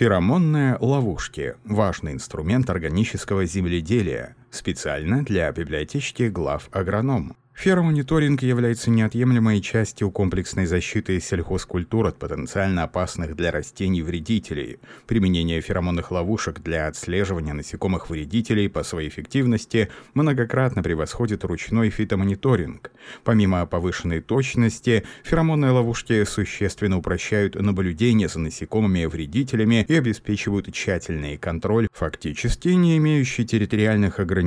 Феромонные ловушки – важный инструмент органического земледелия, специально для библиотечки глав агроном. Феромониторинг является неотъемлемой частью комплексной защиты сельхозкультур от потенциально опасных для растений вредителей. Применение феромонных ловушек для отслеживания насекомых вредителей по своей эффективности многократно превосходит ручной фитомониторинг. Помимо повышенной точности, феромонные ловушки существенно упрощают наблюдение за насекомыми вредителями и обеспечивают тщательный контроль, фактически не имеющий территориальных ограничений.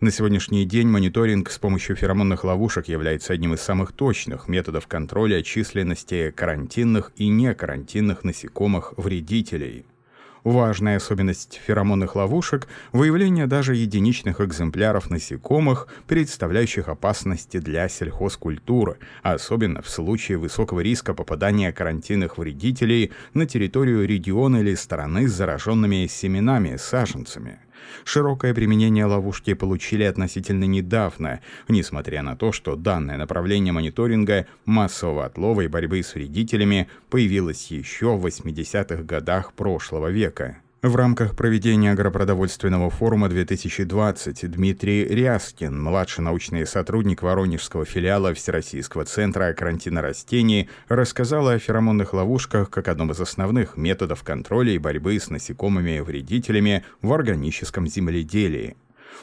На сегодняшний день мониторинг с помощью феромонных ловушек является одним из самых точных методов контроля численности карантинных и некарантинных насекомых-вредителей. Важная особенность феромонных ловушек – выявление даже единичных экземпляров насекомых, представляющих опасности для сельхозкультуры, особенно в случае высокого риска попадания карантинных вредителей на территорию региона или страны с зараженными семенами, саженцами – Широкое применение ловушки получили относительно недавно, несмотря на то, что данное направление мониторинга массового отлова и борьбы с вредителями появилось еще в 80-х годах прошлого века. В рамках проведения агропродовольственного форума 2020 Дмитрий Ряскин, младший научный сотрудник Воронежского филиала Всероссийского центра карантина растений, рассказал о феромонных ловушках как одном из основных методов контроля и борьбы с насекомыми-вредителями в органическом земледелии.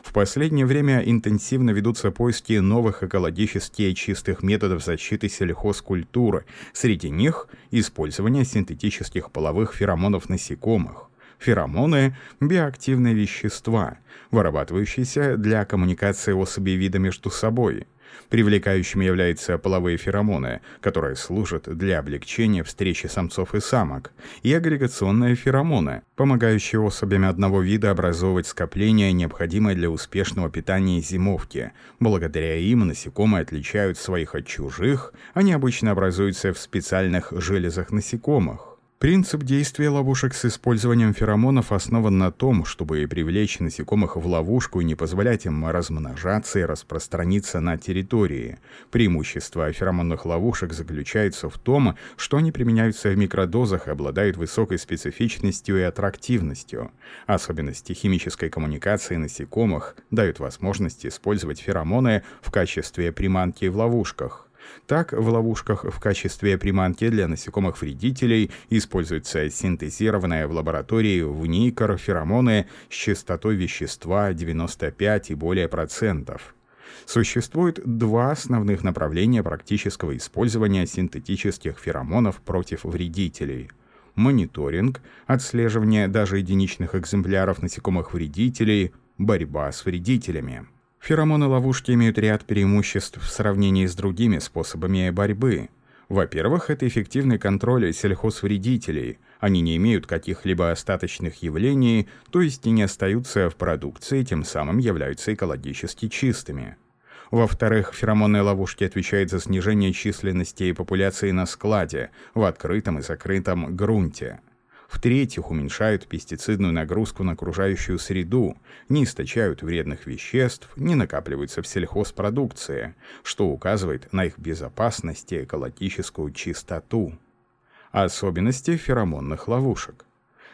В последнее время интенсивно ведутся поиски новых экологически чистых методов защиты сельхозкультуры. Среди них – использование синтетических половых феромонов насекомых. Феромоны – биоактивные вещества, вырабатывающиеся для коммуникации особей вида между собой. Привлекающими являются половые феромоны, которые служат для облегчения встречи самцов и самок, и агрегационные феромоны, помогающие особям одного вида образовывать скопления, необходимые для успешного питания зимовки. Благодаря им насекомые отличают своих от чужих, они обычно образуются в специальных железах насекомых. Принцип действия ловушек с использованием феромонов основан на том, чтобы привлечь насекомых в ловушку и не позволять им размножаться и распространиться на территории. Преимущество феромонных ловушек заключается в том, что они применяются в микродозах и обладают высокой специфичностью и аттрактивностью. Особенности химической коммуникации насекомых дают возможность использовать феромоны в качестве приманки в ловушках. Так, в ловушках в качестве приманки для насекомых-вредителей используются синтезированные в лаборатории вникор феромоны с частотой вещества 95 и более процентов. Существует два основных направления практического использования синтетических феромонов против вредителей – мониторинг, отслеживание даже единичных экземпляров насекомых-вредителей, борьба с вредителями. Феромоны-ловушки имеют ряд преимуществ в сравнении с другими способами борьбы. Во-первых, это эффективный контроль сельхозвредителей. Они не имеют каких-либо остаточных явлений, то есть и не остаются в продукции, тем самым являются экологически чистыми. Во-вторых, феромонные ловушки отвечают за снижение численности популяции на складе, в открытом и закрытом грунте. В-третьих, уменьшают пестицидную нагрузку на окружающую среду, не источают вредных веществ, не накапливаются в сельхозпродукции, что указывает на их безопасность и экологическую чистоту. Особенности феромонных ловушек.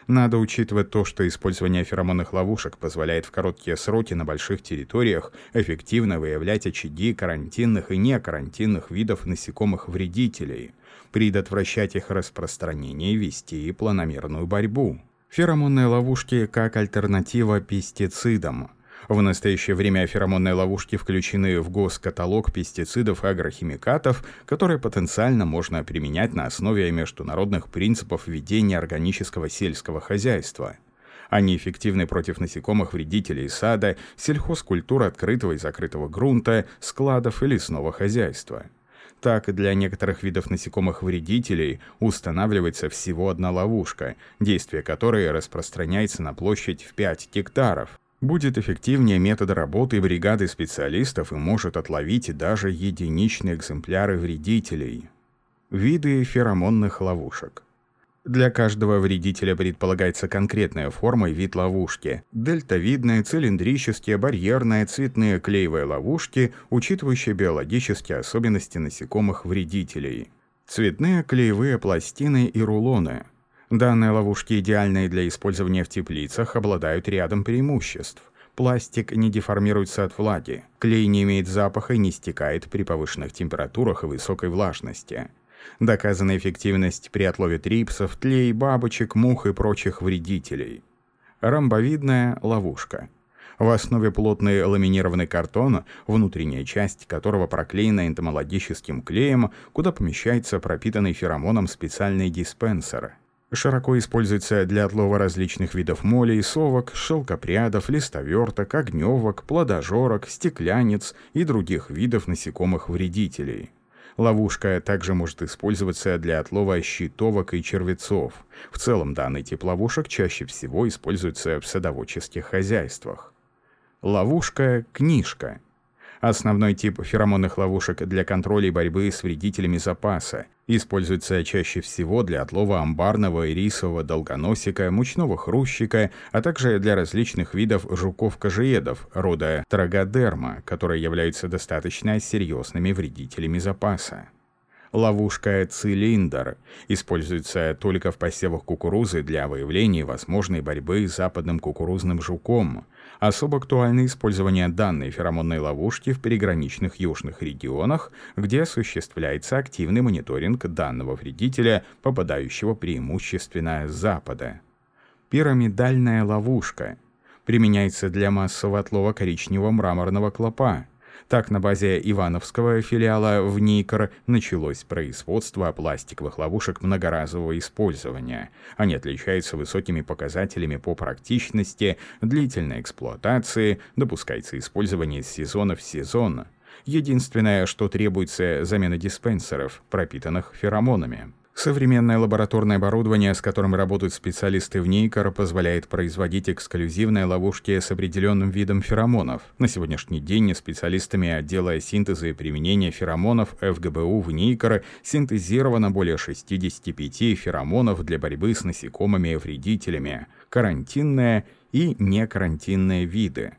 Надо учитывать то, что использование феромонных ловушек позволяет в короткие сроки на больших территориях эффективно выявлять очаги карантинных и некарантинных видов насекомых-вредителей – предотвращать их распространение и вести планомерную борьбу. Феромонные ловушки как альтернатива пестицидам. В настоящее время феромонные ловушки включены в госкаталог пестицидов и агрохимикатов, которые потенциально можно применять на основе международных принципов ведения органического сельского хозяйства. Они эффективны против насекомых вредителей сада, сельхозкультур открытого и закрытого грунта, складов и лесного хозяйства так для некоторых видов насекомых-вредителей устанавливается всего одна ловушка, действие которой распространяется на площадь в 5 гектаров. Будет эффективнее метод работы бригады специалистов и может отловить даже единичные экземпляры вредителей. Виды феромонных ловушек. Для каждого вредителя предполагается конкретная форма и вид ловушки. Дельтовидные, цилиндрические, барьерные, цветные клеевые ловушки, учитывающие биологические особенности насекомых-вредителей. Цветные клеевые пластины и рулоны. Данные ловушки, идеальные для использования в теплицах, обладают рядом преимуществ. Пластик не деформируется от влаги, клей не имеет запаха и не стекает при повышенных температурах и высокой влажности. Доказана эффективность при отлове трипсов, тлей, бабочек, мух и прочих вредителей. Ромбовидная ловушка. В основе плотный ламинированный картон, внутренняя часть которого проклеена энтомологическим клеем, куда помещается пропитанный феромоном специальный диспенсер – Широко используется для отлова различных видов молей, совок, шелкопрядов, листоверток, огневок, плодожорок, стеклянец и других видов насекомых-вредителей. Ловушка также может использоваться для отлова щитовок и червецов. В целом данный тип ловушек чаще всего используется в садоводческих хозяйствах. Ловушка-книжка – Основной тип феромонных ловушек для контроля и борьбы с вредителями запаса. Используется чаще всего для отлова амбарного и рисового долгоносика, мучного хрущика, а также для различных видов жуков-кожеедов рода трагодерма, которые являются достаточно серьезными вредителями запаса. Ловушка «Цилиндр» используется только в посевах кукурузы для выявления возможной борьбы с западным кукурузным жуком. Особо актуально использование данной феромонной ловушки в переграничных южных регионах, где осуществляется активный мониторинг данного вредителя, попадающего преимущественно с запада. Пирамидальная ловушка применяется для массового отлова коричневого мраморного клопа, так, на базе Ивановского филиала в Никор началось производство пластиковых ловушек многоразового использования. Они отличаются высокими показателями по практичности, длительной эксплуатации, допускается использование с сезона в сезон. Единственное, что требуется замена диспенсеров, пропитанных феромонами. Современное лабораторное оборудование, с которым работают специалисты в Нейкор, позволяет производить эксклюзивные ловушки с определенным видом феромонов. На сегодняшний день специалистами отдела синтеза и применения феромонов ФГБУ в Нейкор синтезировано более 65 феромонов для борьбы с насекомыми-вредителями, карантинные и некарантинные виды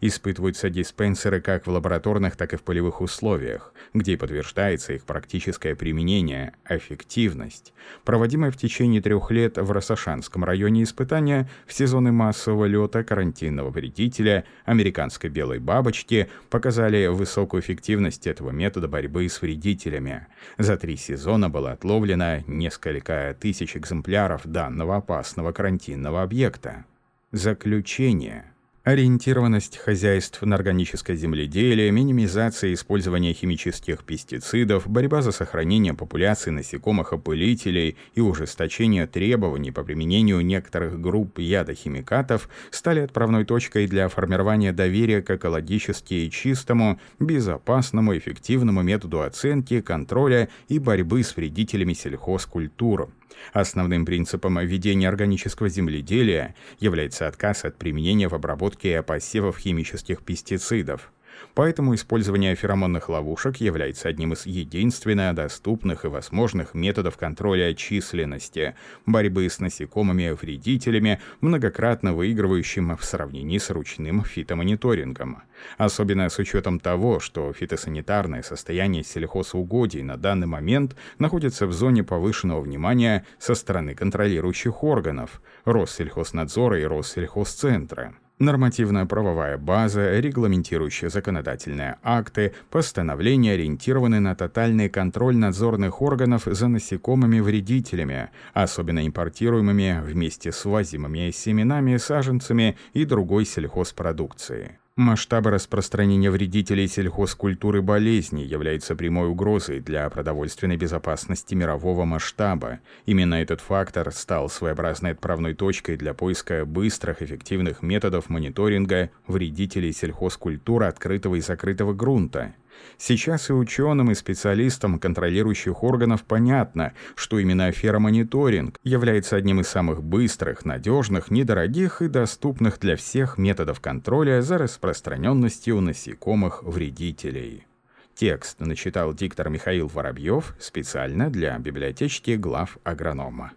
испытываются диспенсеры как в лабораторных, так и в полевых условиях, где подтверждается их практическое применение, эффективность. Проводимое в течение трех лет в Рассашанском районе испытания в сезоны массового лета карантинного вредителя американской белой бабочки показали высокую эффективность этого метода борьбы с вредителями. За три сезона было отловлено несколько тысяч экземпляров данного опасного карантинного объекта. Заключение – Ориентированность хозяйств на органическое земледелие, минимизация использования химических пестицидов, борьба за сохранение популяции насекомых-опылителей и ужесточение требований по применению некоторых групп ядохимикатов стали отправной точкой для формирования доверия к экологически чистому, безопасному, эффективному методу оценки, контроля и борьбы с вредителями сельхозкультур. Основным принципом ведения органического земледелия является отказ от применения в обработке посевов химических пестицидов. Поэтому использование феромонных ловушек является одним из единственно доступных и возможных методов контроля численности, борьбы с насекомыми-вредителями, многократно выигрывающим в сравнении с ручным фитомониторингом. Особенно с учетом того, что фитосанитарное состояние сельхозугодий на данный момент находится в зоне повышенного внимания со стороны контролирующих органов – Россельхознадзора и Россельхозцентра нормативная правовая база, регламентирующие законодательные акты, постановления ориентированы на тотальный контроль надзорных органов за насекомыми-вредителями, особенно импортируемыми вместе с ввозимыми семенами, саженцами и другой сельхозпродукцией. Масштабы распространения вредителей сельхозкультуры болезней являются прямой угрозой для продовольственной безопасности мирового масштаба. Именно этот фактор стал своеобразной отправной точкой для поиска быстрых, эффективных методов мониторинга вредителей сельхозкультуры открытого и закрытого грунта. Сейчас и ученым, и специалистам контролирующих органов понятно, что именно феромониторинг является одним из самых быстрых, надежных, недорогих и доступных для всех методов контроля за распространенностью насекомых-вредителей. Текст начитал диктор Михаил Воробьев специально для библиотечки глав агронома.